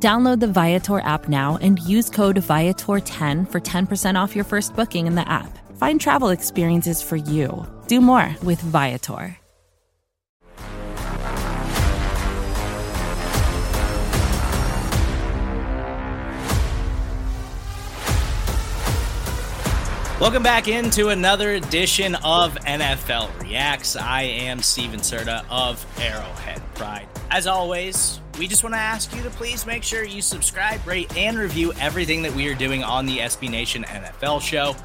Download the Viator app now and use code Viator10 for 10% off your first booking in the app. Find travel experiences for you. Do more with Viator. Welcome back into another edition of NFL Reacts. I am Stephen Serda of Arrowhead Pride. As always, we just want to ask you to please make sure you subscribe, rate, and review everything that we are doing on the SB Nation NFL show.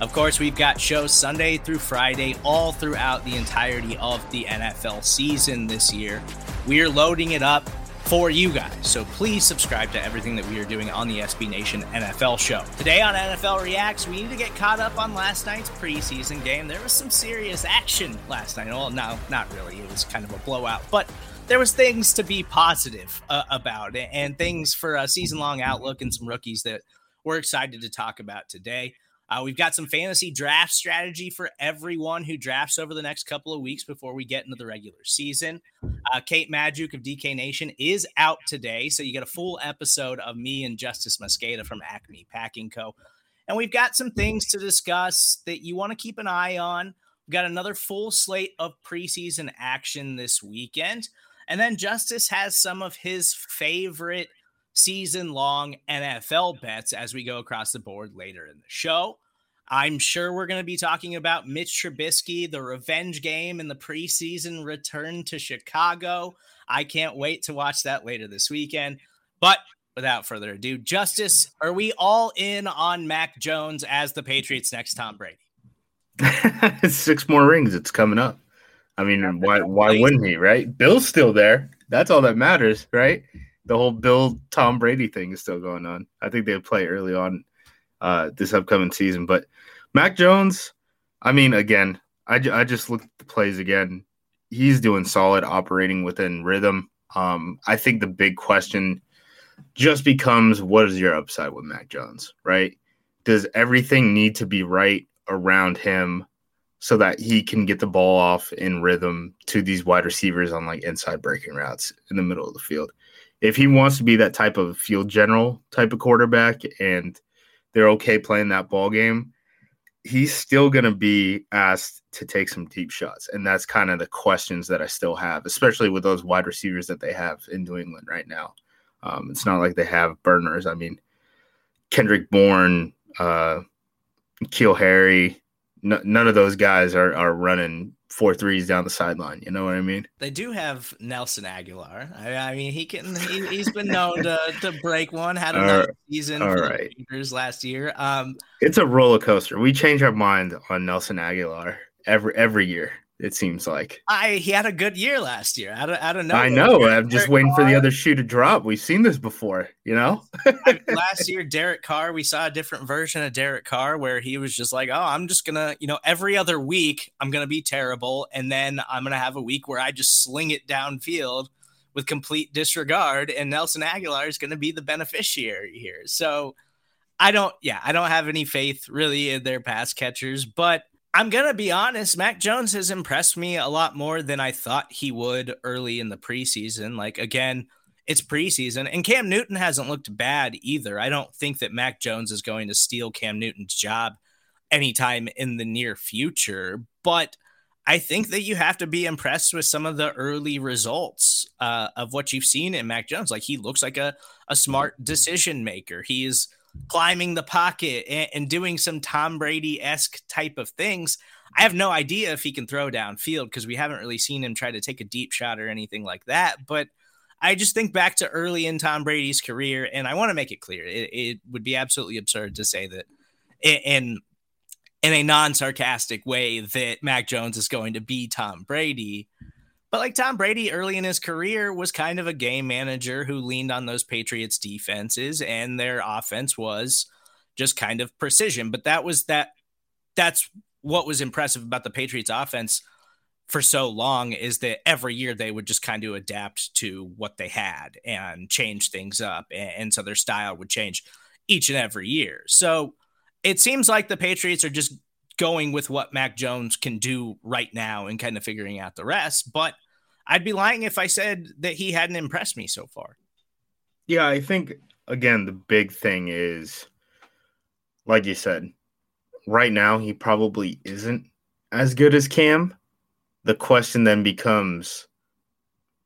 Of course, we've got shows Sunday through Friday, all throughout the entirety of the NFL season this year. We are loading it up for you guys. So please subscribe to everything that we are doing on the SB Nation NFL show. Today on NFL Reacts, we need to get caught up on last night's preseason game. There was some serious action last night. Well, no, not really. It was kind of a blowout, but there was things to be positive uh, about and things for a season long outlook and some rookies that we're excited to talk about today. Uh, we've got some fantasy draft strategy for everyone who drafts over the next couple of weeks before we get into the regular season. Uh, Kate Magdziuk of DK Nation is out today, so you get a full episode of me and Justis Mosqueda from Acme Packing Co. And we've got some things to discuss that you want to keep an eye on. We've got another full slate of preseason action this weekend. And then Justis has some of his favorite season long NFL bets as we go across the board later in the show. I'm sure we're going to be talking about Mitch Trubisky, the revenge game in the preseason return to Chicago. I can't wait to watch that later this weekend. But without further ado, Justis, are we all in on Mac Jones as the Patriots' next Tom Brady? Six more rings. It's coming up. I mean, why why wouldn't he, right? Bill's still there. That's all that matters, right? the whole Bill Tom Brady thing is still going on. I think they play early on uh, this upcoming season. But Mac Jones, I mean, again, I, I just looked at the plays again. He's doing solid operating within rhythm. Um, I think the big question just becomes what is your upside with Mac Jones, right? Does everything need to be right around him so that he can get the ball off in rhythm to these wide receivers on like inside breaking routes in the middle of the field? if he wants to be that type of field general type of quarterback and they're okay playing that ball game, he's still going to be asked to take some deep shots. And that's kind of the questions that I still have, especially with those wide receivers that they have in New England right now. Um, it's not like they have burners. I mean, Kendrick Bourne, uh, N'Keal Harry, none of those guys are, are running four threes down the sideline. You know what I mean? They do have Nelson Agholor. I, I mean, he can. He, has been known to, to break one. Had a nice season all for right. the last year. Um, it's a roller coaster. We change our mind on Nelson Agholor every every year. It seems like I he had a good year last year. I don't, I don't know. I know. I'm just Derek waiting Carr, for the other shoe to drop. We've seen this before, you know. last year, Derek Carr, we saw a different version of Derek Carr where he was just like, "Oh, I'm just gonna, you know, every other week I'm gonna be terrible, and then I'm gonna have a week where I just sling it downfield with complete disregard, and Nelson Agholor is gonna be the beneficiary here." So. I don't, yeah, I don't have any faith really in their pass catchers, but I'm going to be honest. Mac Jones has impressed me a lot more than I thought he would early in the preseason. Like, again, it's preseason, and Cam Newton hasn't looked bad either. I don't think that Mac Jones is going to steal Cam Newton's job anytime in the near future, but I think that you have to be impressed with some of the early results uh, of what you've seen in Mac Jones. Like, he looks like a, a smart decision maker. He is climbing the pocket and, and doing some Tom Brady esque type of things. I have no idea if he can throw downfield because we haven't really seen him try to take a deep shot or anything like that. But I just think back to early in Tom Brady's career, and I want to make it clear it, it would be absolutely absurd to say that in in a non sarcastic way that Mac Jones is going to be Tom Brady. But like Tom Brady early in his career was kind of a game manager who leaned on those Patriots defenses, and their offense was just kind of precision. But that was that. That's what was impressive about the Patriots offense for so long is that every year they would just kind of adapt to what they had and change things up. And, and, so their style would change each and every year. So it seems like the Patriots are just going with what Mac Jones can do right now and kind of figuring out the rest. But I'd be lying if I said that he hadn't impressed me so far. Yeah, I think, again, the big thing is, like you said, right now he probably isn't as good as Cam the question then becomes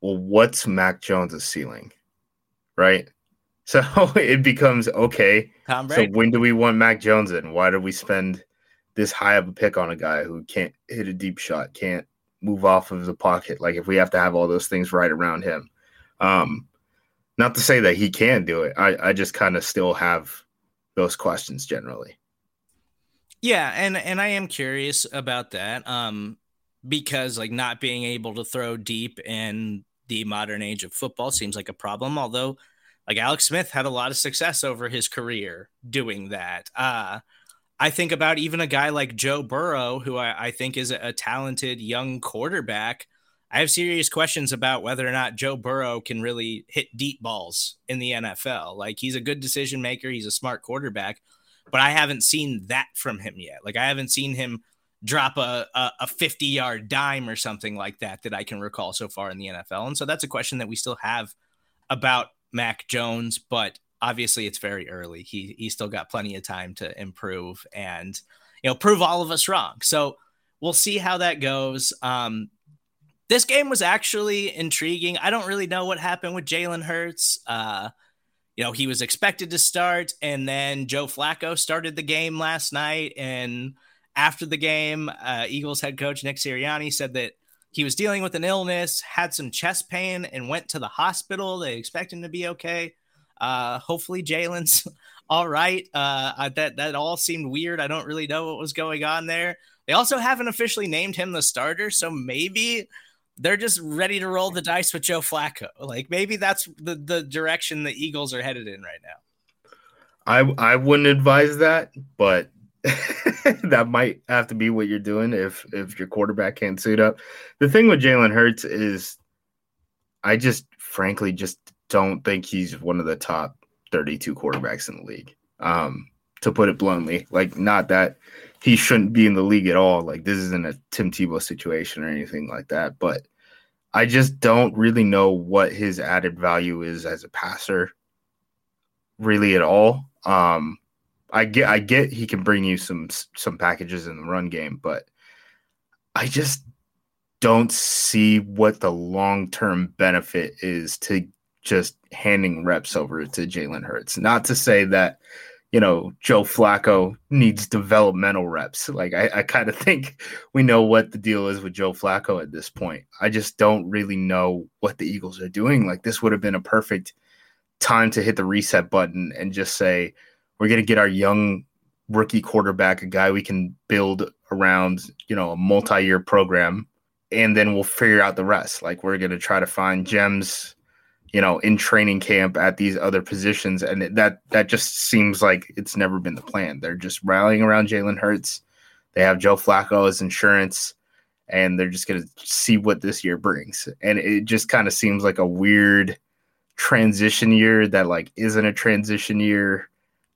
well, what's Mac Jones' ceiling? Right? So it becomes okay. So when do we want Mac Jones in? Why do we spend this high of a pick on a guy who can't hit a deep shot, can't move off of the pocket? Like if we have to have all those things right around him. Um, not to say that he can do it. I, I just kind of still have those questions generally. Yeah, and and I am curious about that. Um, because like not being able to throw deep in the modern age of football seems like a problem. Although, like Alex Smith had a lot of success over his career doing that. Uh, I think about even a guy like Joe Burrow, who I, I think is a, a talented young quarterback. I have serious questions about whether or not Joe Burrow can really hit deep balls in the NFL. Like he's a good decision maker, he's a smart quarterback, but I haven't seen that from him yet. Like I haven't seen him drop a, a, a 50 yard dime or something like that that I can recall so far in the NFL. And so that's a question that we still have about Mac Jones, but obviously it's very early. He he still got plenty of time to improve and you know prove all of us wrong. So we'll see how that goes. Um, this game was actually intriguing. I don't really know what happened with Jalen Hurts. Uh, you know, he was expected to start, and then Joe Flacco started the game last night, and after the game, uh, Eagles head coach Nick Sirianni said that he was dealing with an illness, had some chest pain, and went to the hospital. They expect him to be okay. Uh, hopefully, Jalen's all right. Uh, that that all seemed weird. I don't really know what was going on there. They also haven't officially named him the starter, so maybe they're just ready to roll the dice with Joe Flacco. Like maybe that's the the direction the Eagles are headed in right now. I I wouldn't advise that, but that might have to be what you're doing if if your quarterback can't suit up. The thing with Jalen Hurts is, I just frankly just don't think he's one of the top 32 quarterbacks in the league. Um, to put it bluntly, like not that he shouldn't be in the league at all. Like this isn't a Tim Tebow situation or anything like that, but I just don't really know what his added value is as a passer, really at all. Um, I get I get he can bring you some some packages in the run game, but I just don't see what the long term benefit is to just handing reps over to Jalen Hurts. Not to say that you know Joe Flacco needs developmental reps. Like I, I kind of think we know what the deal is with Joe Flacco at this point. I just don't really know what the Eagles are doing. Like this would have been a perfect time to hit the reset button and just say we're going to get our young rookie quarterback, a guy we can build around, you know, a multi-year program, and then we'll figure out the rest. Like we're going to try to find gems, you know, in training camp at these other positions, and that that just seems like it's never been the plan. They're just rallying around Jalen Hurts. They have Joe Flacco as insurance, and they're just going to see what this year brings. And it just kind of seems like a weird transition year that like isn't a transition year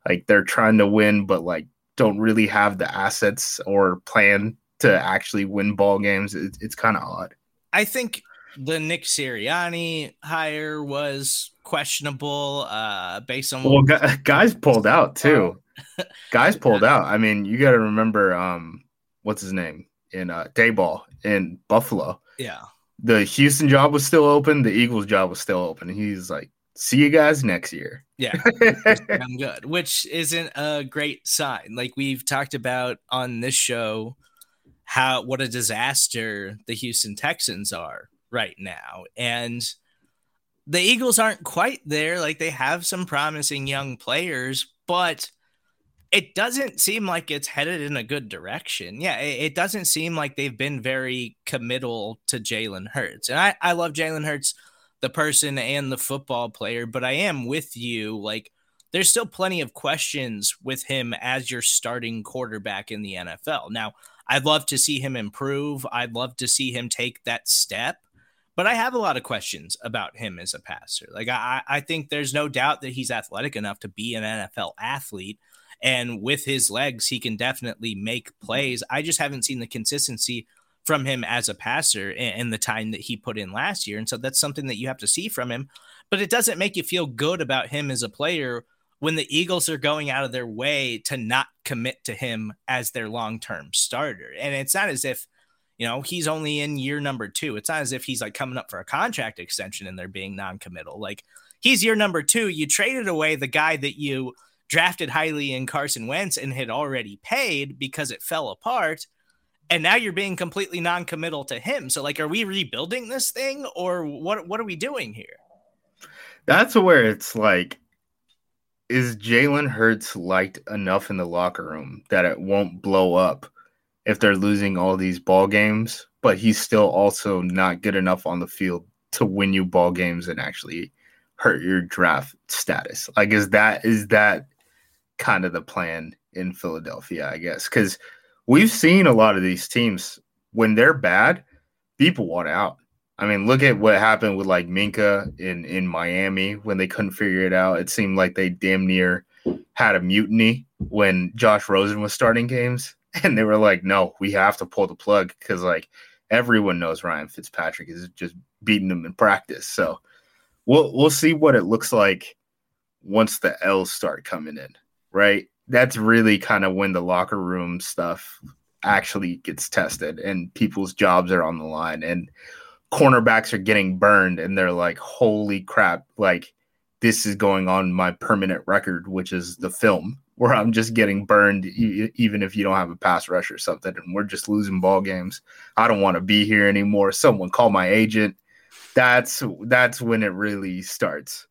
like they're trying to win, but like don't really have the assets or plan to actually win ball games. It, it's kind of odd. I think the Nick Sirianni hire was questionable uh, based on well, guys pulled out too. Oh. guys pulled out. I mean, you got to remember, um, what's his name in uh, Daboll in Buffalo. Yeah, the Houston job was still open. The Eagles job was still open. And he's like, see you guys next year. Yeah, I'm good, which isn't a great sign. Like we've talked about on this show, how what a disaster the Houston Texans are right now, and the Eagles aren't quite there. Like they have some promising young players, but it doesn't seem like it's headed in a good direction. Yeah, it, it doesn't seem like they've been very committal to Jalen Hurts, and I I love Jalen Hurts the person and the football player, but I am with you. Like there's still plenty of questions with him as your starting quarterback in the NFL. Now, I'd love to see him improve. I'd love to see him take that step. But I have a lot of questions about him as a passer. Like I, I think there's no doubt that he's athletic enough to be an NFL athlete. And with his legs, he can definitely make plays. I just haven't seen the consistency from him as a passer in the time that he put in last year. And so that's something that you have to see from him. But it doesn't make you feel good about him as a player when the Eagles are going out of their way to not commit to him as their long term starter. And it's not as if, you know, he's only in year number two. It's not as if he's like coming up for a contract extension and they're being non committal. Like he's year number two. You traded away the guy that you drafted highly in Carson Wentz and had already paid because it fell apart. And now you're being completely non committal to him. So, like, are we rebuilding this thing or what, what are we doing here? That's where it's like, is Jalen Hurts liked enough in the locker room that it won't blow up if they're losing all these ball games, but he's still also not good enough on the field to win you ball games and actually hurt your draft status. Like is that is that kind of the plan in Philadelphia, I guess? Cuz we've seen a lot of these teams when they're bad, people want out. I mean, look at what happened with like Minkah in in Miami when they couldn't figure it out. It seemed like they damn near had a mutiny when Josh Rosen was starting games, and they were like, "No, we have to pull the plug because like everyone knows Ryan Fitzpatrick is just beating them in practice." So we'll we'll see what it looks like once the L's start coming in, right? That's really kind of when the locker room stuff actually gets tested and people's jobs are on the line and cornerbacks are getting burned and they're like, holy crap, like this is going on my permanent record, which is the film where I'm just getting burned, even if you don't have a pass rush or something, and we're just losing ball games. I don't want to be here anymore. Someone call my agent. That's that's when it really starts.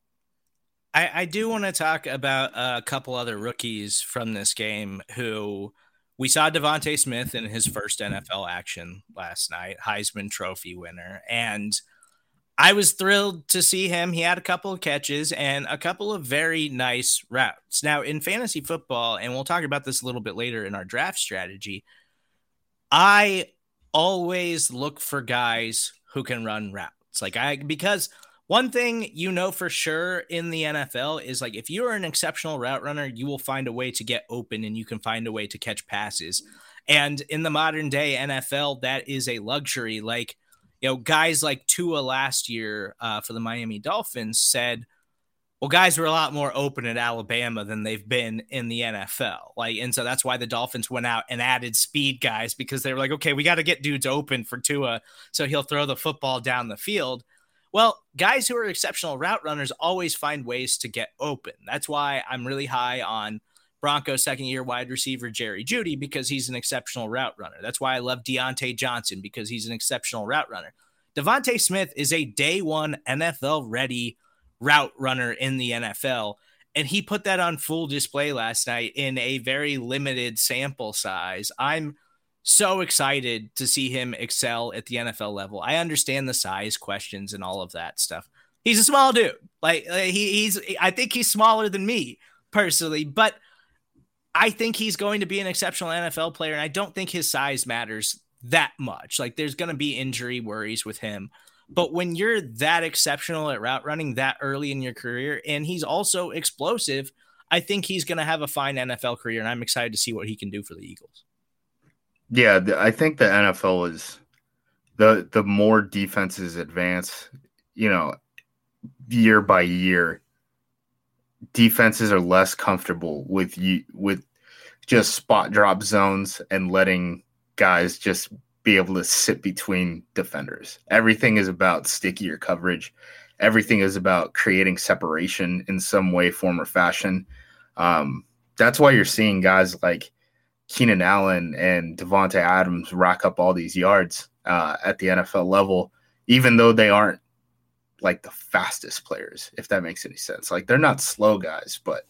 I, I do want to talk about a couple other rookies from this game who we saw DeVonta Smith in his first NFL action last night, Heisman Trophy winner, and I was thrilled to see him. He had a couple of catches and a couple of very nice routes. Now, in fantasy football, and we'll talk about this a little bit later in our draft strategy, I always look for guys who can run routes. Like I because one thing you know for sure in the NFL is like if you're an exceptional route runner, you will find a way to get open and you can find a way to catch passes. And in the modern day NFL, that is a luxury. Like, you know, guys like Tua last year uh, for the Miami Dolphins said, well, guys were a lot more open at Alabama than they've been in the NFL. Like, and so that's why the Dolphins went out and added speed guys because they were like, okay, we got to get dudes open for Tua so he'll throw the football down the field. Well, guys who are exceptional route runners always find ways to get open. That's why I'm really high on Broncos second year wide receiver Jerry Jeudy because he's an exceptional route runner. That's why I love Diontae Johnson because he's an exceptional route runner. DeVonta Smith is a day one NFL ready route runner in the NFL. And he put that on full display last night in a very limited sample size. I'm so excited to see him excel at the NFL level. I understand the size questions and all of that stuff. He's a small dude. Like he, he's, I think he's smaller than me personally, but I think he's going to be an exceptional NFL player. And I don't think his size matters that much. Like there's going to be injury worries with him. But when you're that exceptional at route running that early in your career, and he's also explosive, I think he's going to have a fine NFL career. And I'm excited to see what he can do for the Eagles. Yeah, I think the NFL is the the more defenses advance, you know, year by year, defenses are less comfortable with you with just spot drop zones and letting guys just be able to sit between defenders. Everything is about stickier coverage. Everything is about creating separation in some way, form, or fashion. Um, that's why you're seeing guys like Keenan Allen and Davante Adams rack up all these yards uh, at the NFL level, even though they aren't like the fastest players, if that makes any sense. Like they're not slow guys, but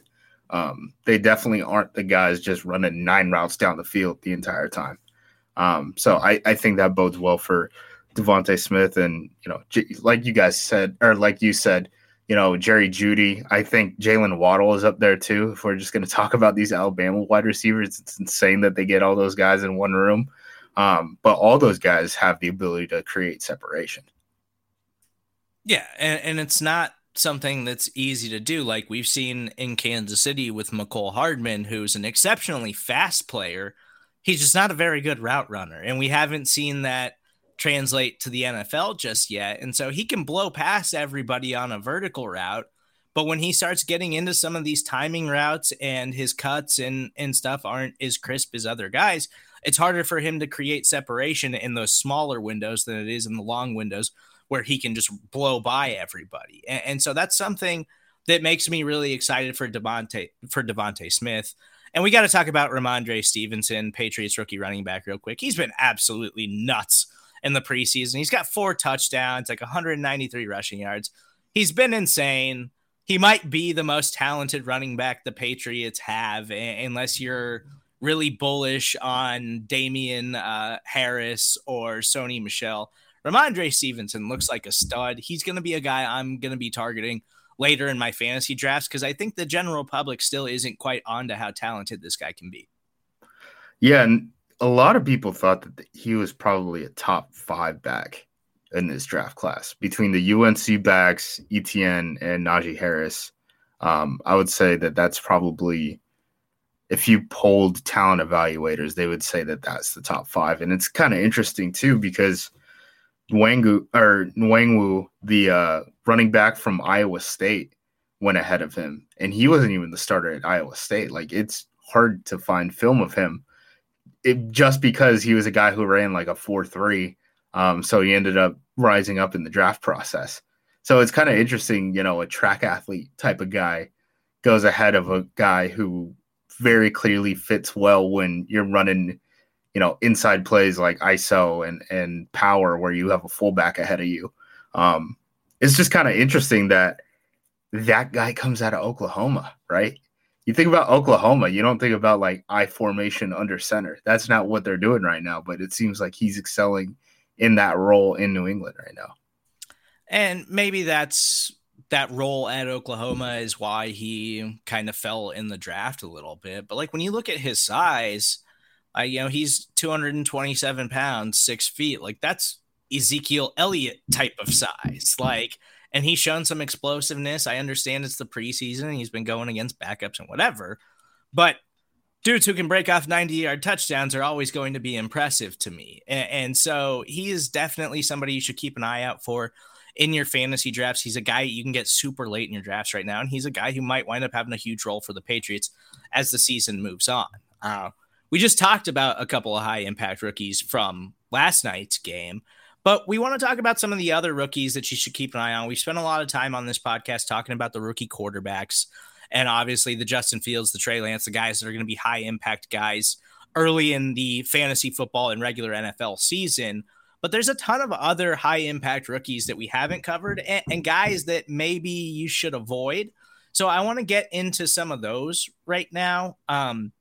um, they definitely aren't the guys just running nine routes down the field the entire time. Um, so I, I think that bodes well for DeVonta Smith, and you know, like you guys said, or like you said, you know, Jerry Jeudy. I think Jalen Waddle is up there too. If we're just going to talk about these Alabama wide receivers, it's insane that they get all those guys in one room. Um, but all those guys have the ability to create separation. Yeah, and, and it's not something that's easy to do. Like we've seen in Kansas City with Mecole Hardman, who's an exceptionally fast player. He's just not a very good route runner. And we haven't seen that translate to the NFL just yet. And so he can blow past everybody on a vertical route. But when he starts getting into some of these timing routes and his cuts and, and stuff aren't as crisp as other guys, it's harder for him to create separation in those smaller windows than it is in the long windows where he can just blow by everybody. And, and so that's something that makes me really excited for DeVonta for DeVonta Smith. And we got to talk about Rhamondre Stevenson, Patriots rookie running back, real quick. He's been absolutely nuts in the preseason. He's got four touchdowns, like 193 rushing yards. He's been insane. He might be the most talented running back the Patriots have, unless you're really bullish on Damien uh, Harris or Sony Michel. Rhamondre Stevenson looks like a stud. He's going to be a guy I'm going to be targeting later in my fantasy drafts because I think the general public still isn't quite on to how talented this guy can be. Yeah, and a lot of people thought that he was probably a top five back in this draft class between the UNC backs, Etienne and Najee Harris. Um, I would say that that's probably if you polled talent evaluators, they would say that that's the top five, and it's kind of interesting too because Wangu or Nwangwu, the uh, running back from Iowa State, went ahead of him, and he wasn't even the starter at Iowa State. Like it's hard to find film of him it, just because he was a guy who ran like a four three. Um, so he ended up rising up in the draft process. So it's kind of interesting, you know, a track athlete type of guy goes ahead of a guy who very clearly fits well when you're running, you know, inside plays like ISO and and power where you have a fullback ahead of you. Um, it's just kind of interesting that that guy comes out of Oklahoma, right? you think about Oklahoma, you don't think about like I formation under center. That's not what they're doing right now, but it seems like he's excelling in that role in New England right now. And maybe that's that role at Oklahoma is why he kind of fell in the draft a little bit. But like when you look at his size, uh, you know, he's 227 pounds, six feet. Like that's Ezekiel Elliott type of size. Like and he's shown some explosiveness. I understand it's the preseason. He's been going against backups and whatever, but dudes who can break off 90 yard touchdowns are always going to be impressive to me. And, and, so he is definitely somebody you should keep an eye out for in your fantasy drafts. He's a guy you can get super late in your drafts right now. And he's a guy who might wind up having a huge role for the Patriots as the season moves on. Uh, we just talked about a couple of high impact rookies from last night's game. But we want to talk about some of the other rookies that you should keep an eye on. We spent a lot of time on this podcast talking about the rookie quarterbacks and obviously the Justin Fields, the Trey Lance, the guys that are going to be high impact guys early in the fantasy football and regular NFL season. But there's a ton of other high impact rookies that we haven't covered and, and guys that maybe you should avoid. So I want to get into some of those right now. Um,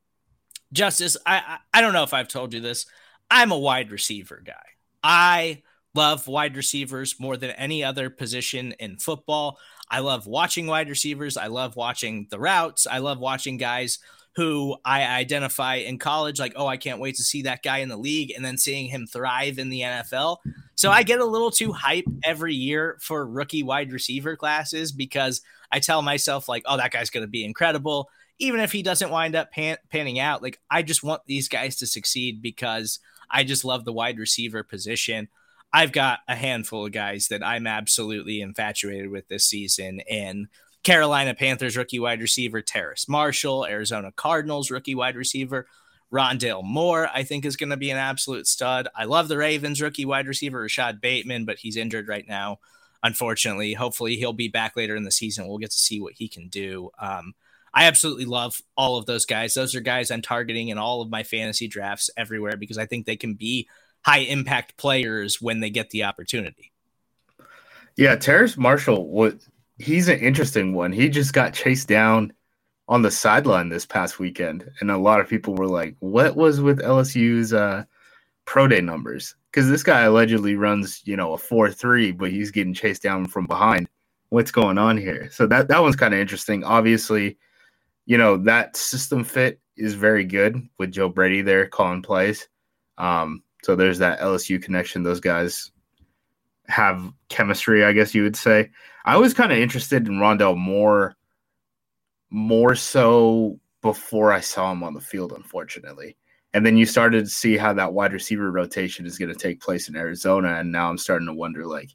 Justis, I, I don't know if I've told you this. I'm a wide receiver guy. I love wide receivers more than any other position in football. I love watching wide receivers. I love watching the routes. I love watching guys who I identify in college, like, oh, I can't wait to see that guy in the league, and then seeing him thrive in the NFL. So I get a little too hype every year for rookie wide receiver classes because I tell myself, like, oh, that guy's going to be incredible. Even if he doesn't wind up pan- panning out, like, I just want these guys to succeed because I just love the wide receiver position. I've got a handful of guys that I'm absolutely infatuated with this season. And Carolina Panthers rookie wide receiver Terrace Marshall, Arizona Cardinals rookie wide receiver Rondale Moore, I think is going to be an absolute stud. I love the Ravens rookie wide receiver Rashod Bateman, but he's injured right now. Unfortunately, hopefully he'll be back later in the season. We'll get to see what he can do. Um, I absolutely love all of those guys. Those are guys I'm targeting in all of my fantasy drafts everywhere because I think they can be high impact players when they get the opportunity. Yeah, Terrace Marshall, what he's an interesting one. He just got chased down on the sideline this past weekend, and a lot of people were like, "What was with LSU's uh, pro day numbers?" Because this guy allegedly runs, you know, a four three, but he's getting chased down from behind what's going on here. So that that one's kind of interesting. Obviously, you know that system fit is very good with Joe Brady there calling plays. Um, so there's that LSU connection. Those guys have chemistry, I guess you would say. I was kind of interested in Rondale Moore, more so before I saw him on the field, unfortunately. And then you started to see how that wide receiver rotation is going to take place in Arizona. And now I'm starting to wonder, like,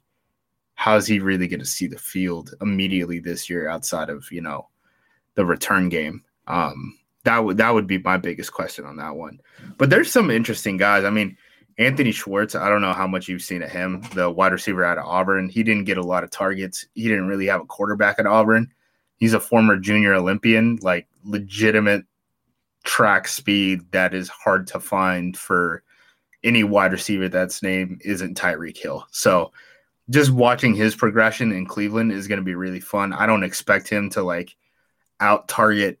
how is he really going to see the field immediately this year outside of, you know, the return game? Um, that would that would be my biggest question on that one. But there's some interesting guys. I mean, Anthony Schwartz, I don't know how much you've seen of him, the wide receiver out of Auburn. He didn't get a lot of targets. He didn't really have a quarterback at Auburn. He's a former junior Olympian, like legitimate track speed that is hard to find for any wide receiver that's name isn't Tyreek Hill. So just watching his progression in Cleveland is going to be really fun. I don't expect him to like out target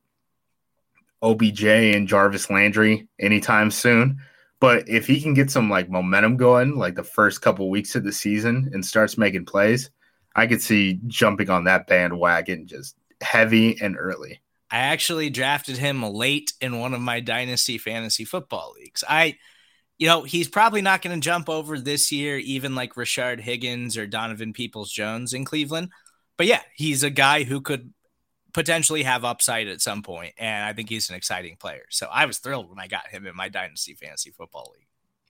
OBJ and Jarvis Landry anytime soon. But if he can get some like momentum going, like the first couple weeks of the season, and starts making plays, I could see jumping on that bandwagon just heavy and early. I actually drafted him late in one of my dynasty fantasy football leagues. I, you know, he's probably not going to jump over this year, even like Rashard Higgins or Donovan Peoples Jones in Cleveland. But yeah, he's a guy who could potentially have upside at some point, and I think he's an exciting player. So I was thrilled when I got him in my dynasty fantasy football league.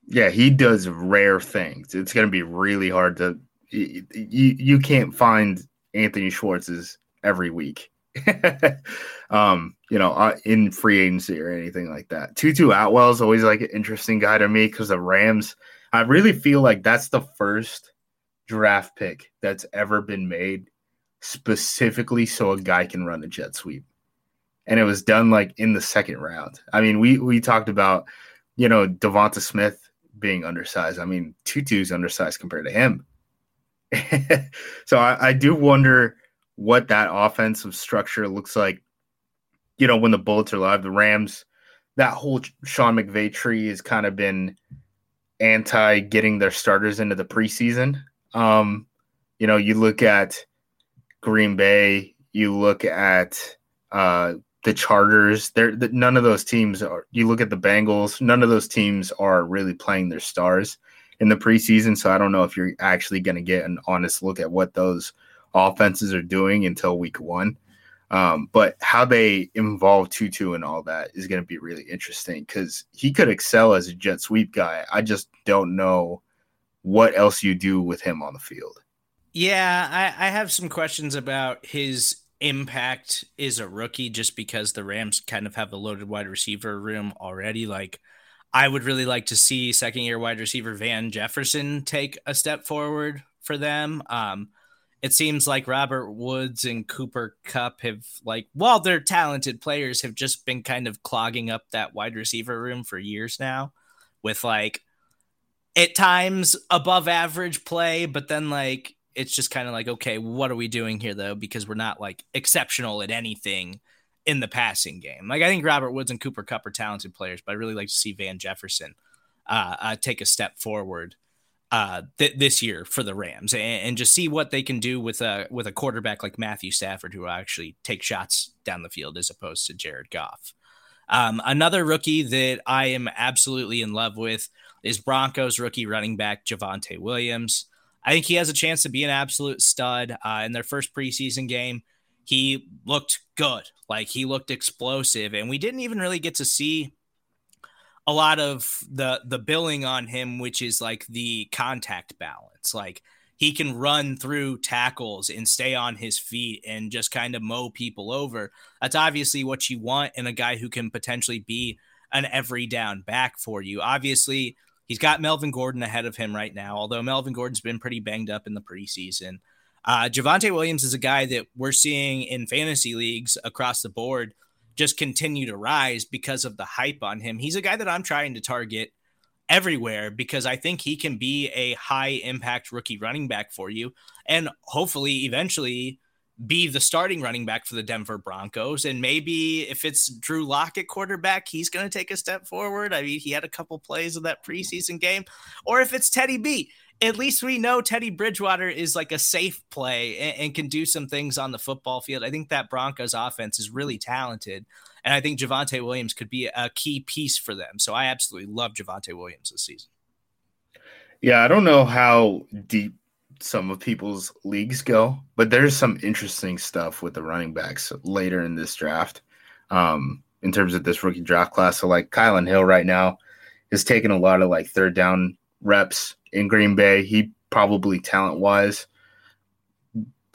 Yeah, he does rare things. It's going to be really hard to you, you can't find Anthony Schwartz's every week. um, you know, uh, in free agency or anything like that. Tutu Atwell is always like an interesting guy to me because the Rams. I really feel like that's the first draft pick that's ever been made specifically so a guy can run a jet sweep. And it was done like in the second round. I mean, we we talked about, you know, Devonta Smith being undersized. I mean, Tutu's undersized compared to him. so I, I do wonder what that offensive structure looks like. You know, when the Bullets are live, the Rams, that whole Sean McVay tree has kind of been anti getting their starters into the preseason. Um, you know, you look at Green Bay, you look at uh, the Chargers. There, the, none of those teams are. You look at the Bengals. None of those teams are really playing their stars in the preseason. So I don't know if you're actually going to get an honest look at what those offenses are doing until week one. Um, but how they involve Tutu and all that is going to be really interesting because he could excel as a jet sweep guy. I just don't know what else you do with him on the field. Yeah, I, I have some questions about his impact is a rookie just because the Rams kind of have a loaded wide receiver room already. Like, I would really like to see second year wide receiver Van Jefferson take a step forward for them. Um, it seems like Robert Woods and Cooper Kupp have like while they're talented players have just been kind of clogging up that wide receiver room for years now with like at times above average play but then like it's just kind of like okay what are we doing here though because we're not like exceptional at anything in the passing game like I think Robert Woods and Cooper Kupp are talented players but I really like to see Van Jefferson uh, uh take a step forward uh, th- this year for the Rams and, and, just see what they can do with a with a quarterback like Matthew Stafford who actually take shots down the field as opposed to Jared Goff. Um, another rookie that I am absolutely in love with is Broncos rookie running back Javonte Williams. I think he has a chance to be an absolute stud uh, in their first preseason game. He looked good, like he looked explosive, and we didn't even really get to see a lot of the the billing on him, which is like the contact balance. Like he can run through tackles and stay on his feet and just kind of mow people over. That's obviously what you want in a guy who can potentially be an every down back for you. Obviously, he's got Melvin Gordon ahead of him right now, although Melvin Gordon's been pretty banged up in the preseason. Uh, Javonte Williams is a guy that we're seeing in fantasy leagues across the board just continue to rise because of the hype on him. He's a guy that I'm trying to target everywhere because I think he can be a high impact rookie running back for you and hopefully eventually be the starting running back for the Denver Broncos. And maybe if it's Drew Lock at quarterback, he's going to take a step forward. I mean, he had a couple plays of that preseason game. Or if it's Teddy B at least we know Teddy Bridgewater is like a safe play and, and, can do some things on the football field. I think that Broncos offense is really talented. And I think Javonte Williams could be a key piece for them. So I absolutely love Javonte Williams this season. Yeah, I don't know how deep some of people's leagues go, but there's some interesting stuff with the running backs later in this draft. Um, in terms of this rookie draft class. So like Kylin Hill right now is taking a lot of like third down reps in Green Bay. He probably talent wise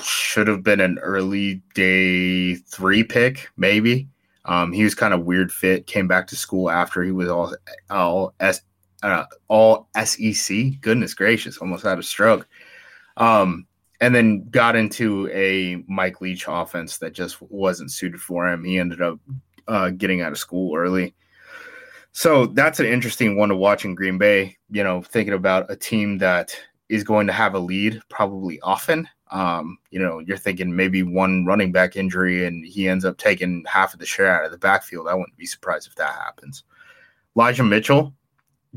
should have been an early day three pick, maybe. Um, he was kind of weird fit. Came back to school after he was all all S uh, all SEC. Goodness gracious, almost had a stroke. Um, and then got into a Mike Leach offense that just wasn't suited for him. He ended up uh, getting out of school early. So that's an interesting one to watch in Green Bay. You know, thinking about a team that is going to have a lead probably often. Um, you know, you're thinking maybe one running back injury and he ends up taking half of the share out of the backfield. I wouldn't be surprised if that happens. Elijah Mitchell,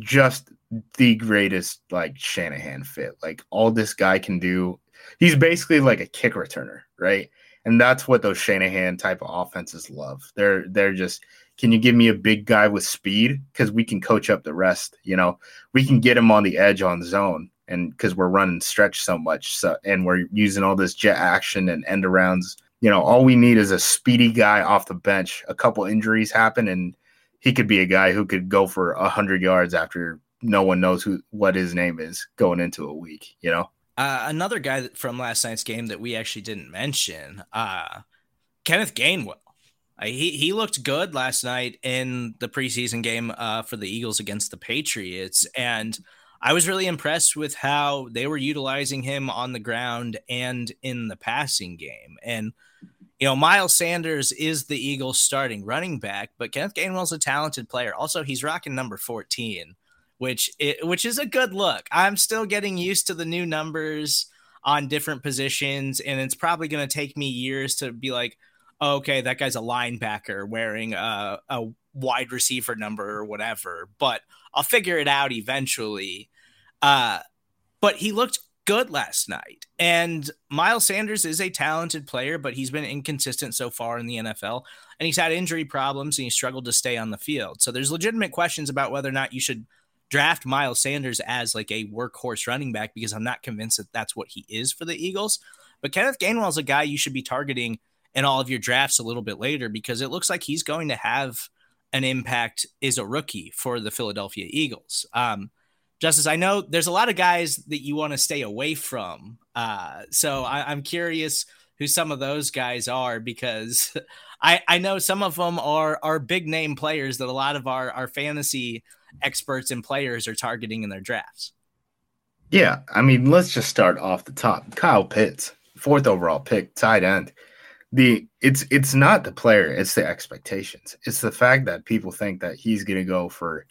just the greatest like Shanahan fit. Like all this guy can do, he's basically like a kick returner, right? And that's what those Shanahan type of offenses love. They're they're just can you give me a big guy with speed because we can coach up the rest. You know, we can get him on the edge on zone, and because we're running stretch so much, so and we're using all this jet action and end arounds. You know, all we need is a speedy guy off the bench. A couple injuries happen, and he could be a guy who could go for a hundred yards after no one knows who what his name is going into a week. You know. Uh, another guy from last night's game that we actually didn't mention, uh, Kenneth Gainwell. Uh, he he looked good last night in the preseason game uh, for the Eagles against the Patriots, and I was really impressed with how they were utilizing him on the ground and in the passing game. And you know, Miles Sanders is the Eagles' starting running back, but Kenneth Gainwell's a talented player. Also, he's rocking number fourteen which it, which is a good look. I'm still getting used to the new numbers on different positions, and it's probably going to take me years to be like, okay, that guy's a linebacker wearing a, a wide receiver number or whatever. But I'll figure it out eventually. Uh, but he looked good last night. And Miles Sanders is a talented player, but he's been inconsistent so far in the NFL. And he's had injury problems and he struggled to stay on the field. So there's legitimate questions about whether or not you should draft Miles Sanders as like a workhorse running back because I'm not convinced that that's what he is for the Eagles. But Kenneth Gainwell is a guy you should be targeting in all of your drafts a little bit later because it looks like he's going to have an impact as a rookie for the Philadelphia Eagles. Um, Justis, I know there's a lot of guys that you want to stay away from. Uh, so I, I'm curious who some of those guys are because I, I know some of them are are big name players that a lot of our, our fantasy experts and players are targeting in their drafts. Yeah, I mean, let's just start off the top. Kyle Pitts, fourth overall pick, tight end. The it's it's not the player, it's the expectations. It's the fact that people think that he's going to go for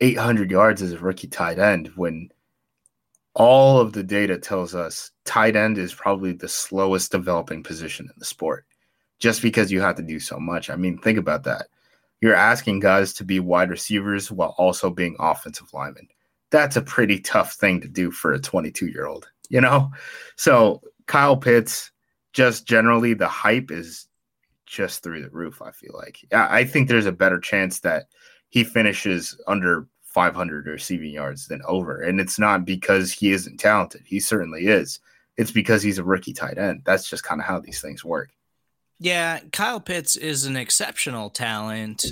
800 yards as a rookie tight end when all of the data tells us tight end is probably the slowest developing position in the sport just because you have to do so much. I mean, think about that you're asking guys to be wide receivers while also being offensive linemen. That's a pretty tough thing to do for a 22 year old, you know? So, Kyle Pitts, just generally, the hype is just through the roof, I feel like. I think there's a better chance that he finishes under 500 receiving yards than over. And it's not because he isn't talented. He certainly is. It's because he's a rookie tight end. That's just kind of how these things work. Yeah, Kyle Pitts is an exceptional talent.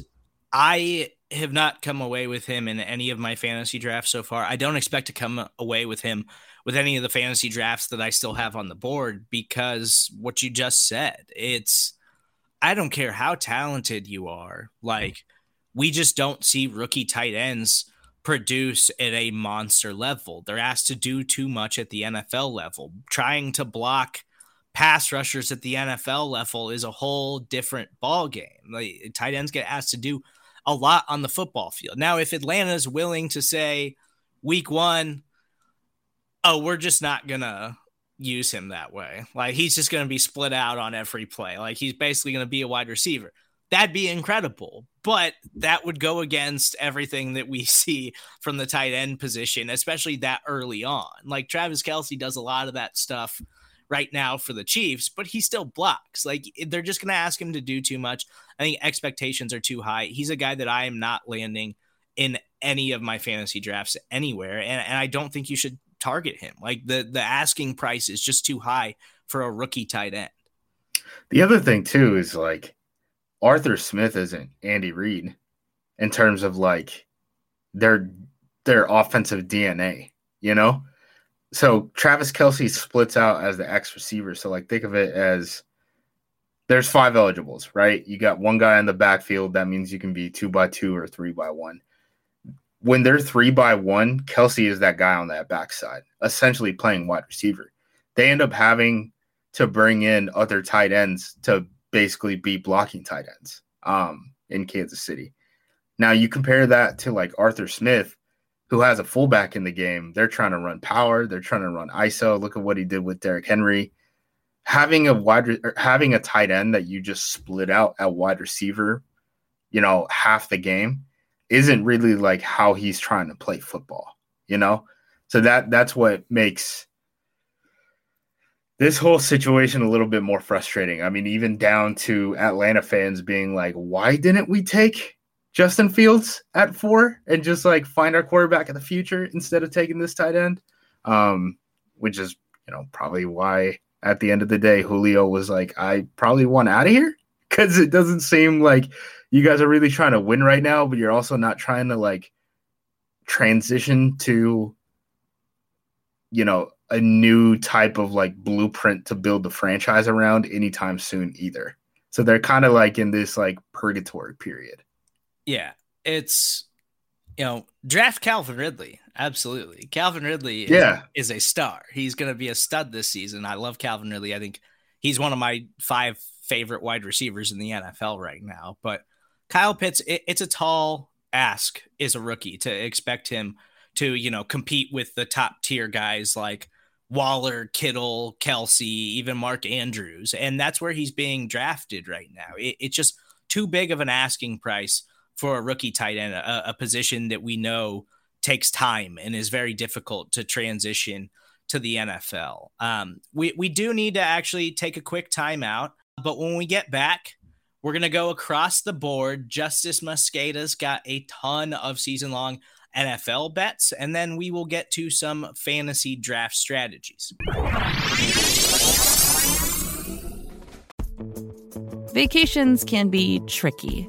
I have not come away with him in any of my fantasy drafts so far. I don't expect to come away with him with any of the fantasy drafts that I still have on the board because what you just said, it's I don't care how talented you are. Like we just don't see rookie tight ends produce at a monster level. They're asked to do too much at the NFL level, trying to block pass rushers at the NFL level is a whole different ball game. Like tight ends get asked to do a lot on the football field. Now, if Atlanta's willing to say week one, oh, we're just not gonna use him that way. Like he's just gonna be split out on every play. Like he's basically gonna be a wide receiver. That'd be incredible. but that would go against everything that we see from the tight end position, especially that early on. Like Travis Kelce does a lot of that stuff right now for the Chiefs, but he still blocks. Like they're just going to ask him to do too much. I think expectations are too high. He's a guy that I am not landing in any of my fantasy drafts anywhere, and, and I don't think you should target him. Like the the asking price is just too high for a rookie tight end. The other thing too is like Arthur Smith isn't Andy Reid in terms of like their their offensive DNA, you know? So Travis Kelce splits out as the X receiver. So like think of it as there's five eligibles, right? You got one guy in the backfield. That means you can be two by two or three by one. When they're three by one, Kelsey is that guy on that backside, essentially playing wide receiver. They end up having to bring in other tight ends to basically be blocking tight ends um, in Kansas City. Now you compare that to like Arthur Smith, who has a fullback in the game. They're trying to run power. They're trying to run ISO. Look at what he did with Derrick Henry. Having a wide, having a tight end that you just split out at wide receiver, you know, half the game, isn't really like how he's trying to play football. You know, so that that's what makes this whole situation a little bit more frustrating. I mean, even down to Atlanta fans being like, why didn't we take Justin Fields at four and just like find our quarterback of the future instead of taking this tight end? Um, which is, you know, probably why at the end of the day, Julio was like, I probably want out of here because it doesn't seem like you guys are really trying to win right now, but you're also not trying to like transition to, you know, a new type of like blueprint to build the franchise around anytime soon either. So they're kind of like in this like purgatory period. Yeah, it's you know draft Calvin Ridley. Absolutely, Calvin Ridley. Is, yeah, is a star. He's going to be a stud this season. I love Calvin Ridley. I think he's one of my five favorite wide receivers in the NFL right now. But Kyle Pitts, it, it's a tall ask as a rookie to expect him to you know compete with the top tier guys like Waller, Kittle, Kelce, even Mark Andrews. And that's where he's being drafted right now. It, it's just too big of an asking price for a rookie tight end, a, a, position that we know takes time and is very difficult to transition to the NFL. Um, we, we do need to actually take a quick timeout. But when we get back, we're going to go across the board. Justis Mosqueda's got a ton of season long NFL bets, and then we will get to some fantasy draft strategies. Vacations can be tricky.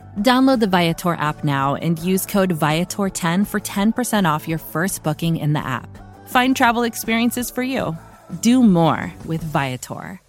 Download the Viator app now and use code Viator10 for 10% off your first booking in the app. Find travel experiences for you. Do more with Viator.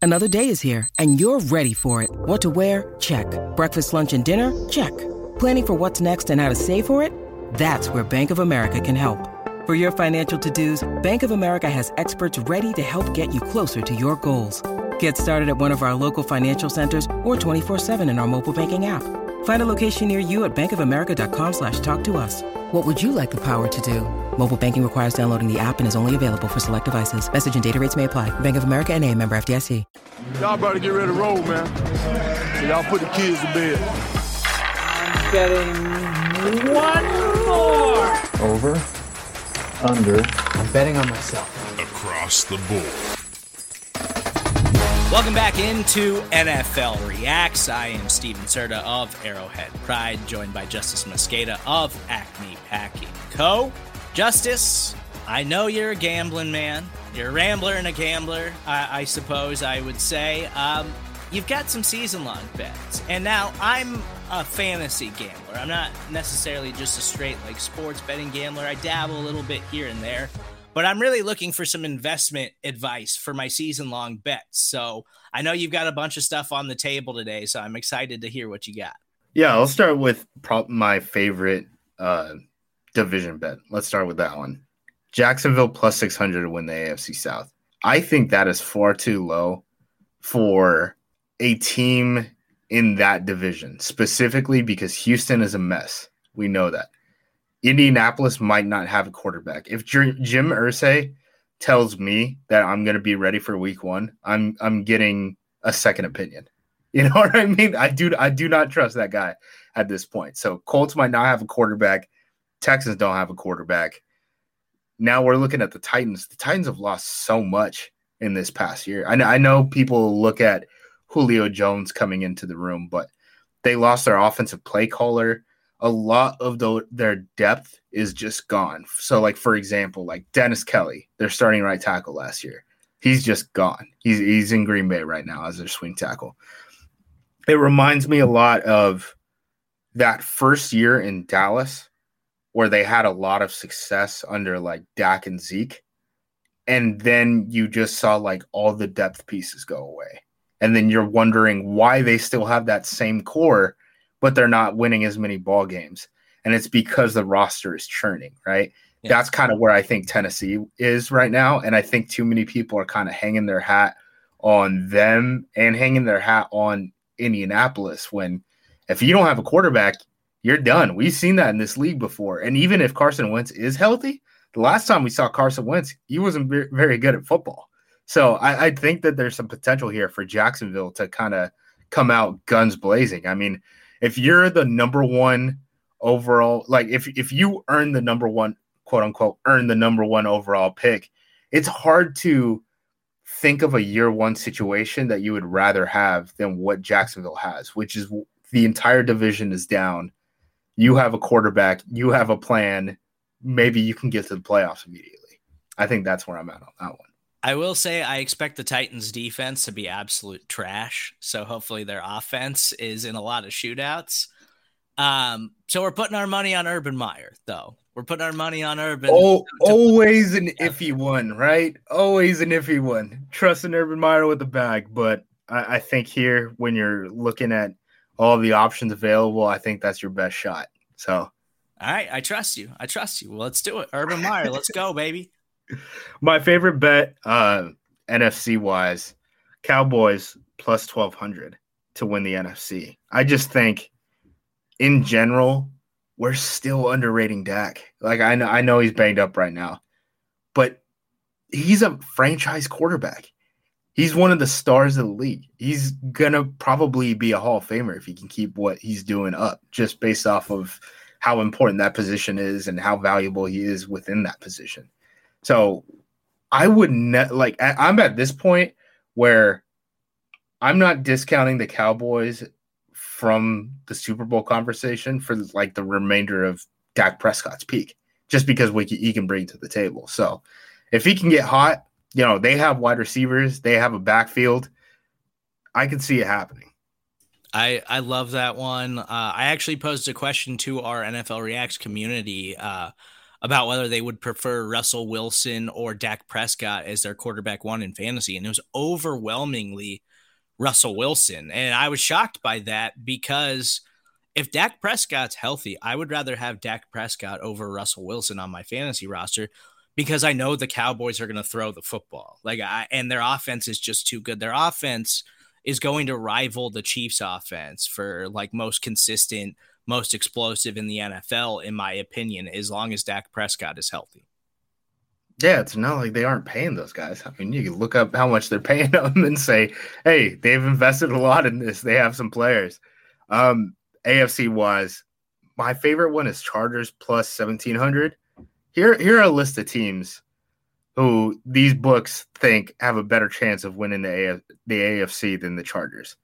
Another day is here and you're ready for it. What to wear? Check. Breakfast, lunch, and dinner? Check. Planning for what's next and how to save for it? That's where Bank of America can help. For your financial to-dos, Bank of America has experts ready to help get you closer to your goals. Get started at one of our local financial centers or 24-7 in our mobile banking app. Find a location near you at bankofamerica.com slash talk to us. What would you like the power to do? Mobile banking requires downloading the app and is only available for select devices. Message and data rates may apply. Bank of America and a member FDIC. Y'all better get ready to roll, man. So y'all put the kids to bed. I'm getting one more. Over under. I'm betting on myself. Across the board. Welcome back into NFL Reacts. I am Stephen Serda of Arrowhead Pride, joined by Justis Mosqueda of Acme Packing Co. Justis, I know you're a gambling man. You're a rambler and a gambler, I, I suppose I would say. Um, you've got some season long bets. And now I'm a fantasy gambler. I'm not necessarily just a straight like sports betting gambler. I dabble a little bit here and there. But I'm really looking for some investment advice for my season long bets. So I know you've got a bunch of stuff on the table today. So I'm excited to hear what you got. Yeah, I'll start with my favorite uh, division bet. Let's start with that one. Jacksonville plus 600 to win the AFC South. I think that is far too low for a team in that division, specifically because Houston is a mess. We know that. Indianapolis might not have a quarterback. If Jim Irsay tells me that I'm going to be ready for week 1, I'm I'm getting a second opinion. You know what I mean? I do I do not trust that guy at this point. So Colts might not have a quarterback. Texans don't have a quarterback. Now we're looking at the Titans. The Titans have lost so much in this past year. I know, I know people look at Julio Jones coming into the room, but they lost their offensive play caller. A lot of the, their depth is just gone. So, like for example, like Dennis Kelly, their starting right tackle last year, he's just gone. He's he's in Green Bay right now as their swing tackle. It reminds me a lot of that first year in Dallas where they had a lot of success under like Dak and Zeke. And then you just saw like all the depth pieces go away and then you're wondering why they still have that same core, but they're not winning as many ball games. And it's because the roster is churning, right? Yeah. That's kind of where I think Tennessee is right now. And I think too many people are kind of hanging their hat on them and hanging their hat on Indianapolis when if you don't have a quarterback, you're done. We've seen that in this league before. And even if Carson Wentz is healthy, the last time we saw Carson Wentz, he wasn't very good at football. So I, I think that there's some potential here for Jacksonville to kind of come out guns blazing. I mean, if you're the number one overall, like if if you earn the number one quote unquote earn the number one overall pick, it's hard to think of a year one situation that you would rather have than what Jacksonville has, which is the entire division is down. You have a quarterback, you have a plan. Maybe you can get to the playoffs immediately. I think that's where I'm at on that one. I will say I expect the Titans defense to be absolute trash. So hopefully their offense is in a lot of shootouts. Um, so we're putting our money on Urban Meyer, though. We're putting our money on Urban. Oh, always an iffy one, right? Always an iffy one. Trusting Urban Meyer with the bag, but I, I think here when you're looking at all the options available, I think that's your best shot. So, all right, I trust you. I trust you. Well, let's do it, Urban Meyer. let's go, baby. My favorite bet, uh, NFC wise, Cowboys plus twelve hundred to win the NFC. I just think, in general, we're still underrating Dak. Like I know, I know he's banged up right now, but he's a franchise quarterback. He's one of the stars of the league. He's gonna probably be a Hall of Famer if he can keep what he's doing up, just based off of how important that position is and how valuable he is within that position. So I would ne- like I'm at this point where I'm not discounting the Cowboys from the Super Bowl conversation for like the remainder of Dak Prescott's peak, just because what he can bring to the table. So if he can get hot, you know they have wide receivers, they have a backfield. I can see it happening. I I love that one. Uh, I actually posed a question to our NFL Reacts community. Uh, about whether they would prefer Russell Wilson or Dak Prescott as their quarterback one in fantasy. And it was overwhelmingly Russell Wilson. And I was shocked by that because if Dak Prescott's healthy, I would rather have Dak Prescott over Russell Wilson on my fantasy roster because I know the Cowboys are going to throw the football. Like I and their offense is just too good. Their offense is going to rival the Chiefs offense for like most consistent most explosive in the NFL, in my opinion, as long as Dak Prescott is healthy. Yeah, it's not like they aren't paying those guys. I mean, you can look up how much they're paying them and say, hey, they've invested a lot in this. They have some players. Um, AFC wise, my favorite one is Chargers plus 1700. Here, here are a list of teams who these books think have a better chance of winning the, AF- the AFC than the Chargers.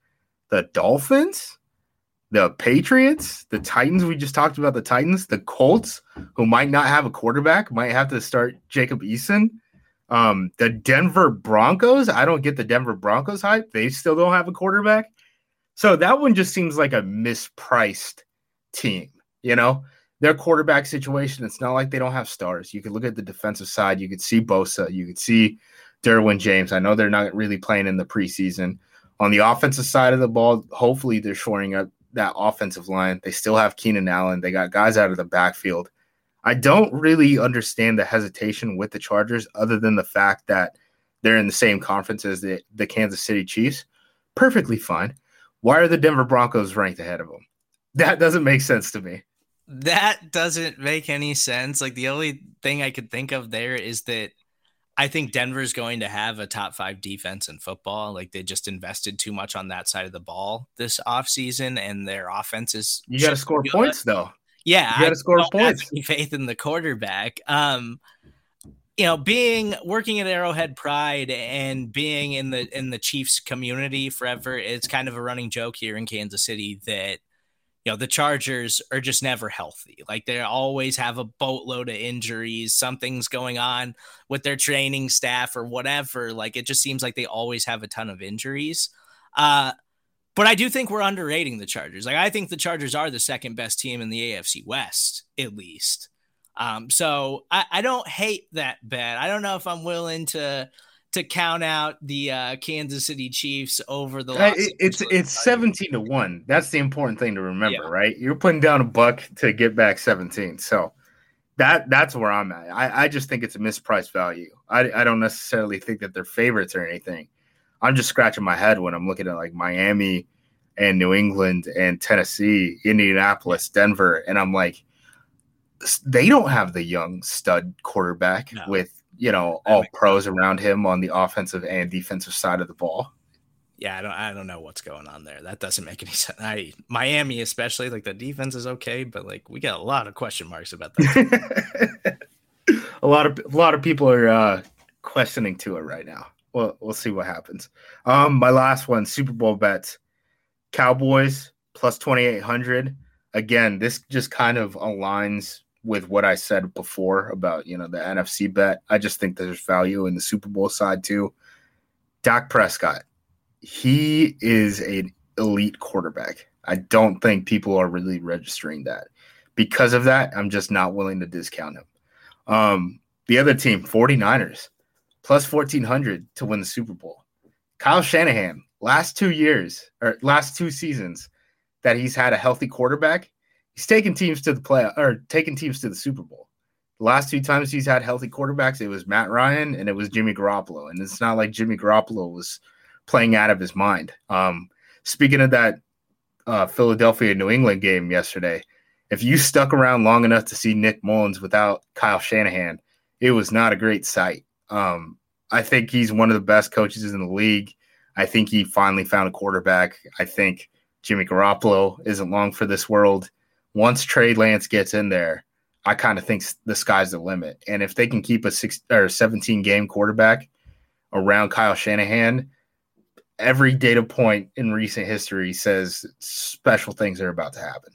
The Dolphins, the Patriots, the Titans. We just talked about the Titans, the Colts, who might not have a quarterback, might have to start Jacob Eason. Um, the Denver Broncos. I don't get the Denver Broncos hype. They still don't have a quarterback. So that one just seems like a mispriced team, you know? Their quarterback situation, it's not like they don't have stars. You could look at the defensive side, you could see Bosa, you could see Derwin James. I know they're not really playing in the preseason. On the offensive side of the ball, hopefully they're shoring up that offensive line. They still have Keenan Allen. They got guys out of the backfield. I don't really understand the hesitation with the Chargers, other than the fact that they're in the same conference as the, the Kansas City Chiefs. Perfectly fine. Why are the Denver Broncos ranked ahead of them? That doesn't make sense to me. That doesn't make any sense. Like the only thing I could think of there is that I think Denver's going to have a top five defense in football. Like they just invested too much on that side of the ball this offseason, and their offense is. You got to score good. points, though. Yeah, you got to score points. faith in the quarterback. Um, you know, being working at Arrowhead Pride and being in the in the Chiefs community forever, it's kind of a running joke here in Kansas City that you know the Chargers are just never healthy. Like they always have a boatload of injuries. Something's going on with their training staff or whatever. Like it just seems like they always have a ton of injuries. Uh, but I do think we're underrating the Chargers. Like I think the Chargers are the second best team in the AFC West, at least. Um, so I, I don't hate that bet. I don't know if I'm willing to to count out the uh, Kansas City Chiefs over the. Uh, it, it's it's seventeen to one. That's the important thing to remember, yeah. right? You're putting down a buck to get back seventeen, so that that's where I'm at. I, I just think it's a mispriced value. I, I don't necessarily think that they're favorites or anything. I'm just scratching my head when I'm looking at like Miami and New England and Tennessee, Indianapolis, Denver, and I'm like, they don't have the young stud quarterback no. with you know all pros around him on the offensive and defensive side of the ball. Yeah, I don't I don't know what's going on there. That doesn't make any sense. I Miami especially like the defense is okay, but like we got a lot of question marks about that. a lot of a lot of people are uh questioning to it right now. Well, we'll see what happens. Um my last one, Super Bowl bets. Cowboys plus 2800. Again, this just kind of aligns with what I said before about you know the NFC bet. I just think there's value in the Super Bowl side too. Dak Prescott, he is an elite quarterback. I don't think people are really registering that. Because of that, I'm just not willing to discount him. Um, the other team, 49ers, plus 1400 to win the Super Bowl. Kyle Shanahan, last two years or last two seasons that he's had a healthy quarterback, he's taken teams to the play or taken teams to the Super Bowl. The last two times he's had healthy quarterbacks, it was Matt Ryan and it was Jimmy Garoppolo. And it's not like Jimmy Garoppolo was playing out of his mind. Um, speaking of that uh, Philadelphia New England game yesterday, if you stuck around long enough to see Nick Mullens without Kyle Shanahan, it was not a great sight. Um, I think he's one of the best coaches in the league. I think he finally found a quarterback. I think Jimmy Garoppolo isn't long for this world once Trey Lance gets in there, I kind of think the sky's the limit. And if they can keep a six or 17 game quarterback around Kyle Shanahan, every data point in recent history says special things are about to happen.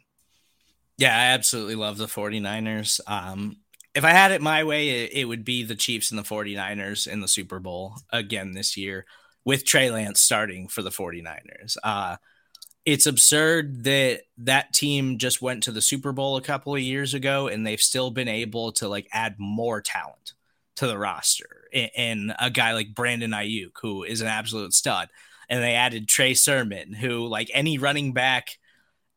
Yeah, I absolutely love the 49ers. Um, if I had it my way, it, it, would be the Chiefs and the 49ers in the Super Bowl again this year with Trey Lance starting for the 49ers. Uh, it's absurd that that team just went to the Super Bowl a couple of years ago and they've still been able to like add more talent to the roster and a guy like Brandon Aiyuk who is an absolute stud. And they added Trey Sermon who like any running back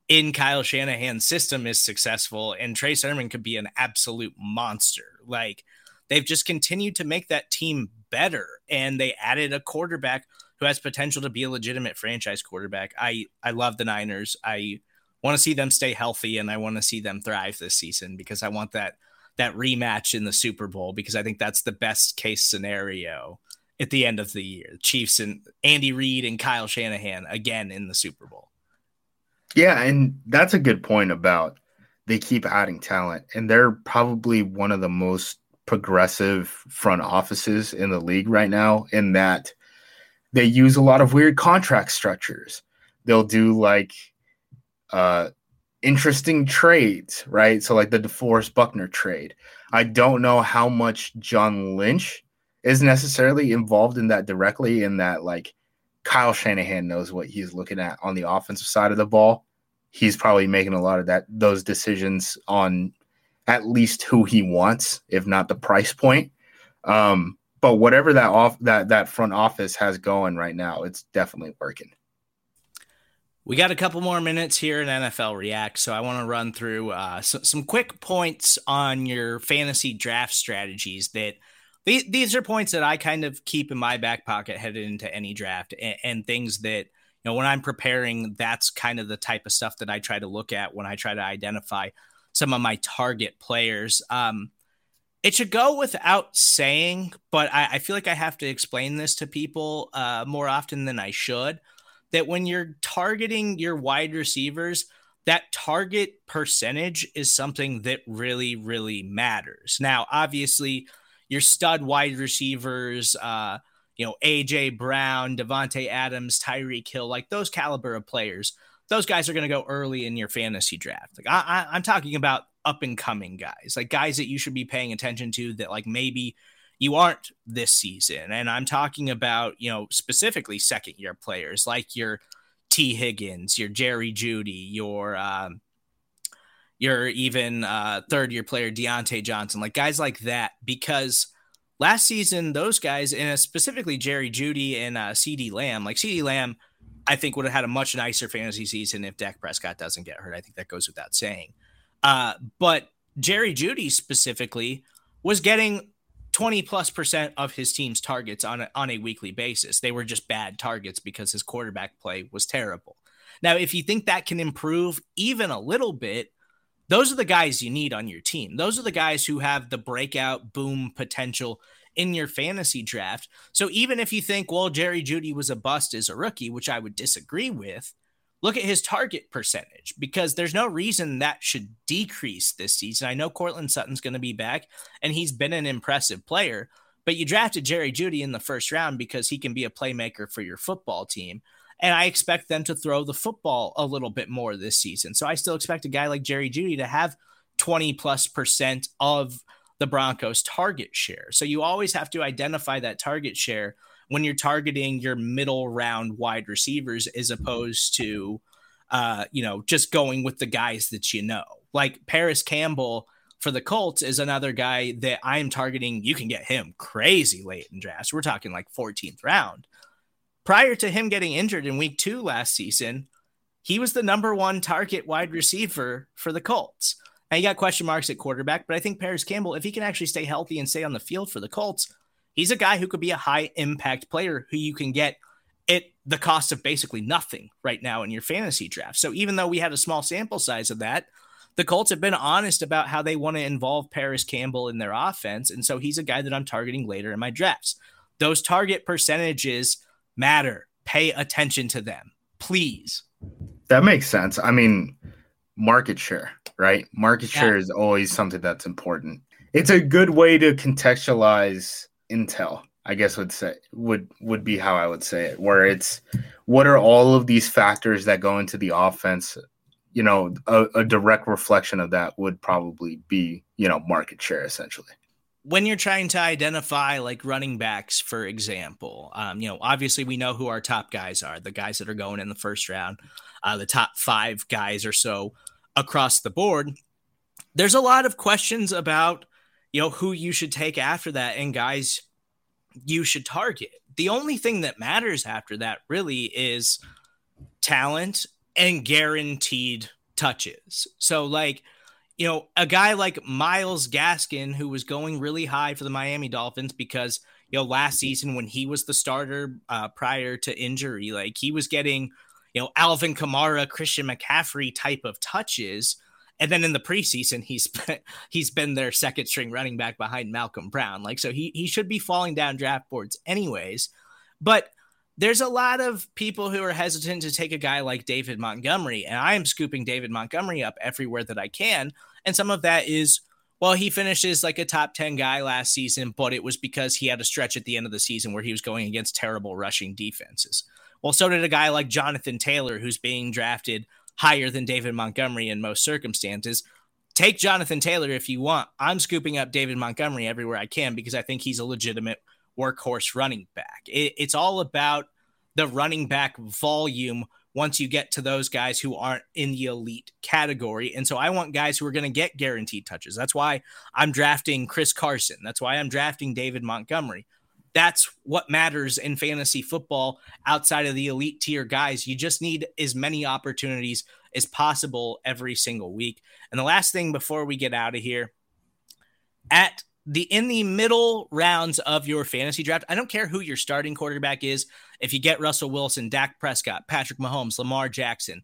in Kyle Shanahan's system is successful and Trey Sermon could be an absolute monster. Like they've just continued to make that team better and they added a quarterback who has potential to be a legitimate franchise quarterback. I I love the Niners. I want to see them stay healthy and I want to see them thrive this season because I want that that rematch in the Super Bowl because I think that's the best case scenario at the end of the year. Chiefs and Andy Reid and Kyle Shanahan again in the Super Bowl. Yeah, and that's a good point about they keep adding talent and they're probably one of the most progressive front offices in the league right now in that they use a lot of weird contract structures. They'll do like uh, interesting trades, right? So like the DeForest Buckner trade. I don't know how much John Lynch is necessarily involved in that directly. In that like Kyle Shanahan knows what he's looking at on the offensive side of the ball. He's probably making a lot of that those decisions on at least who he wants, if not the price point. Um, but whatever that off that that front office has going right now, it's definitely working. We got a couple more minutes here in NFL React, so I want to run through uh, so, some quick points on your fantasy draft strategies. That these, these are points that I kind of keep in my back pocket headed into any draft, and, and things that you know when I'm preparing. That's kind of the type of stuff that I try to look at when I try to identify some of my target players. Um, it should go without saying, but I, I, feel like I have to explain this to people uh, more often than I should. That when you're targeting your wide receivers, that target percentage is something that really, really matters. Now, obviously, your stud wide receivers, uh, you know, AJ Brown, Davante Adams, Tyreek Hill, like those caliber of players, those guys are going to go early in your fantasy draft. Like I, I, I'm talking about up and coming guys, like guys that you should be paying attention to that like maybe you aren't this season. And I'm talking about, you know, specifically second year players like your Tee Higgins, your Jerry Jeudy, your um, your even uh, third year player Diontae Johnson, like guys like that, because last season those guys, and specifically Jerry Jeudy and uh, CeeDee Lamb, like CeeDee Lamb, I think would have had a much nicer fantasy season if Dak Prescott doesn't get hurt. I think that goes without saying. Uh, but Jerry Jeudy specifically was getting 20 plus percent of his team's targets on a, on a weekly basis. They were just bad targets because his quarterback play was terrible. Now, if you think that can improve even a little bit, those are the guys you need on your team. Those are the guys who have the breakout boom potential in your fantasy draft. So even if you think, well, Jerry Jeudy was a bust as a rookie, which I would disagree with, look at his target percentage because there's no reason that should decrease this season. I know Courtland Sutton's going to be back and he's been an impressive player, but you drafted Jerry Jeudy in the first round because he can be a playmaker for your football team. And I expect them to throw the football a little bit more this season. So I still expect a guy like Jerry Jeudy to have 20 plus percent of the Broncos' target share. So you always have to identify that target share when you're targeting your middle round wide receivers as opposed to uh, you know, just going with the guys that you know. Like Parris Campbell for the Colts is another guy that I'm targeting. You can get him crazy late in drafts. We're talking like 14th round. Prior to him getting injured in week two last season, he was the number one target wide receiver for the Colts. And he got question marks at quarterback, but I think Parris Campbell, if he can actually stay healthy and stay on the field for the Colts, he's a guy who could be a high impact player who you can get at the cost of basically nothing right now in your fantasy draft. So even though we had a small sample size of that, the Colts have been honest about how they want to involve Parris Campbell in their offense. And so he's a guy that I'm targeting later in my drafts. Those target percentages matter. Pay attention to them, please. That makes sense. I mean, market share, right? Market share is always something that's important. It's a good way to contextualize intel i guess would say would would be how i would say it where it's what are all of these factors that go into the offense you know a, a direct reflection of that would probably be you know market share essentially when you're trying to identify like running backs, for example, um, you know, obviously we know who our top guys are, the guys that are going in the first round, uh, the top five guys or so across the board. There's a lot of questions about you know, who you should take after that and guys you should target. The only thing that matters after that really is talent and guaranteed touches. So, like, you know, a guy like Myles Gaskin, who was going really high for the Miami Dolphins because, you know, last season when he was the starter uh, prior to injury, like he was getting, you know, Alvin Kamara, Christian McCaffrey type of touches. And then in the preseason, he's he's been their second string running back behind Malcolm Brown. Like so, he he should be falling down draft boards anyways. But there's a lot of people who are hesitant to take a guy like David Montgomery, and I am scooping David Montgomery up everywhere that I can. And some of that is, well, he finishes like a top 10 guy last season, but it was because he had a stretch at the end of the season where he was going against terrible rushing defenses. Well, so did a guy like Jonathan Taylor, who's being drafted higher than David Montgomery in most circumstances. Take Jonathan Taylor if you want. I'm scooping up David Montgomery everywhere I can because I think he's a legitimate workhorse running back. It, it's all about the running back volume once you get to those guys who aren't in the elite category. And so I want guys who are going to get guaranteed touches. That's why I'm drafting Chris Carson. That's why I'm drafting David Montgomery. That's what matters in fantasy football outside of the elite tier guys. You just need as many opportunities as possible every single week. And the last thing before we get out of here, at the in the middle rounds of your fantasy draft, I don't care who your starting quarterback is. If you get Russell Wilson, Dak Prescott, Patrick Mahomes, Lamar Jackson,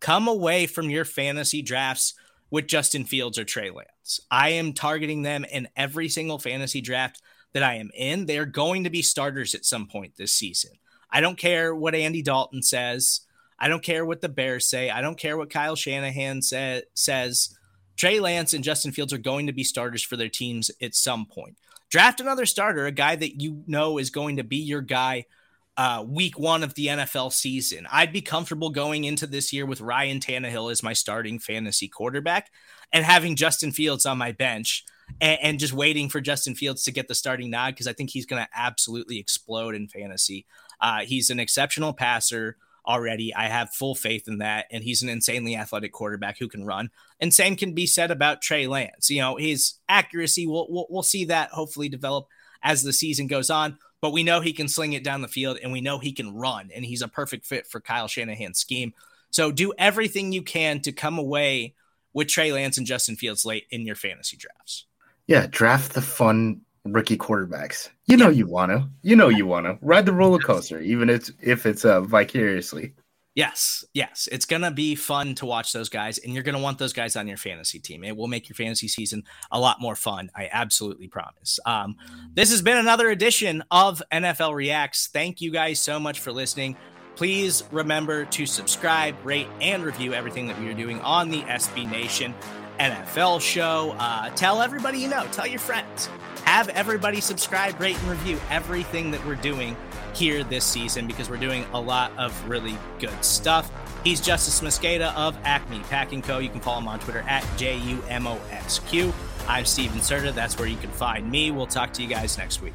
come away from your fantasy drafts with Justin Fields or Trey Lance. I am targeting them in every single fantasy draft that I am in. They're going to be starters at some point this season. I don't care what Andy Dalton says. I don't care what the Bears say. I don't care what Kyle Shanahan say, says. Trey Lance and Justin Fields are going to be starters for their teams at some point. Draft another starter, a guy that you know is going to be your guy uh, week one of the NFL season. I'd be comfortable going into this year with Ryan Tannehill as my starting fantasy quarterback and having Justin Fields on my bench and, and just waiting for Justin Fields to get the starting nod because I think he's going to absolutely explode in fantasy. Uh, he's an exceptional passer already. I have full faith in that. And he's an insanely athletic quarterback who can run. And same can be said about Trey Lance. You know, his accuracy, we'll, we'll, we'll see that hopefully develop as the season goes on. But we know he can sling it down the field and we know he can run. And he's a perfect fit for Kyle Shanahan's scheme. So do everything you can to come away with Trey Lance and Justin Fields late in your fantasy drafts. Yeah, draft the fun rookie quarterbacks. You know yeah. you want to. You know you want to ride the roller coaster, even if if it's uh, vicariously. Yes, yes, it's gonna be fun to watch those guys, and you're gonna want those guys on your fantasy team. It will make your fantasy season a lot more fun. I absolutely promise. Um, this has been another edition of NFL Reacts. Thank you guys so much for listening. Please remember to subscribe, rate, and review everything that we are doing on the SB Nation NFL show. Uh, tell everybody you know. Tell your friends have everybody subscribe, rate, and review everything that we're doing here this season because we're doing a lot of really good stuff. He's Justis Mosqueda of Acme Packing Co. You can follow him on Twitter at J U M O S Q. I'm Stephen Serda. That's where you can find me. We'll talk to you guys next week.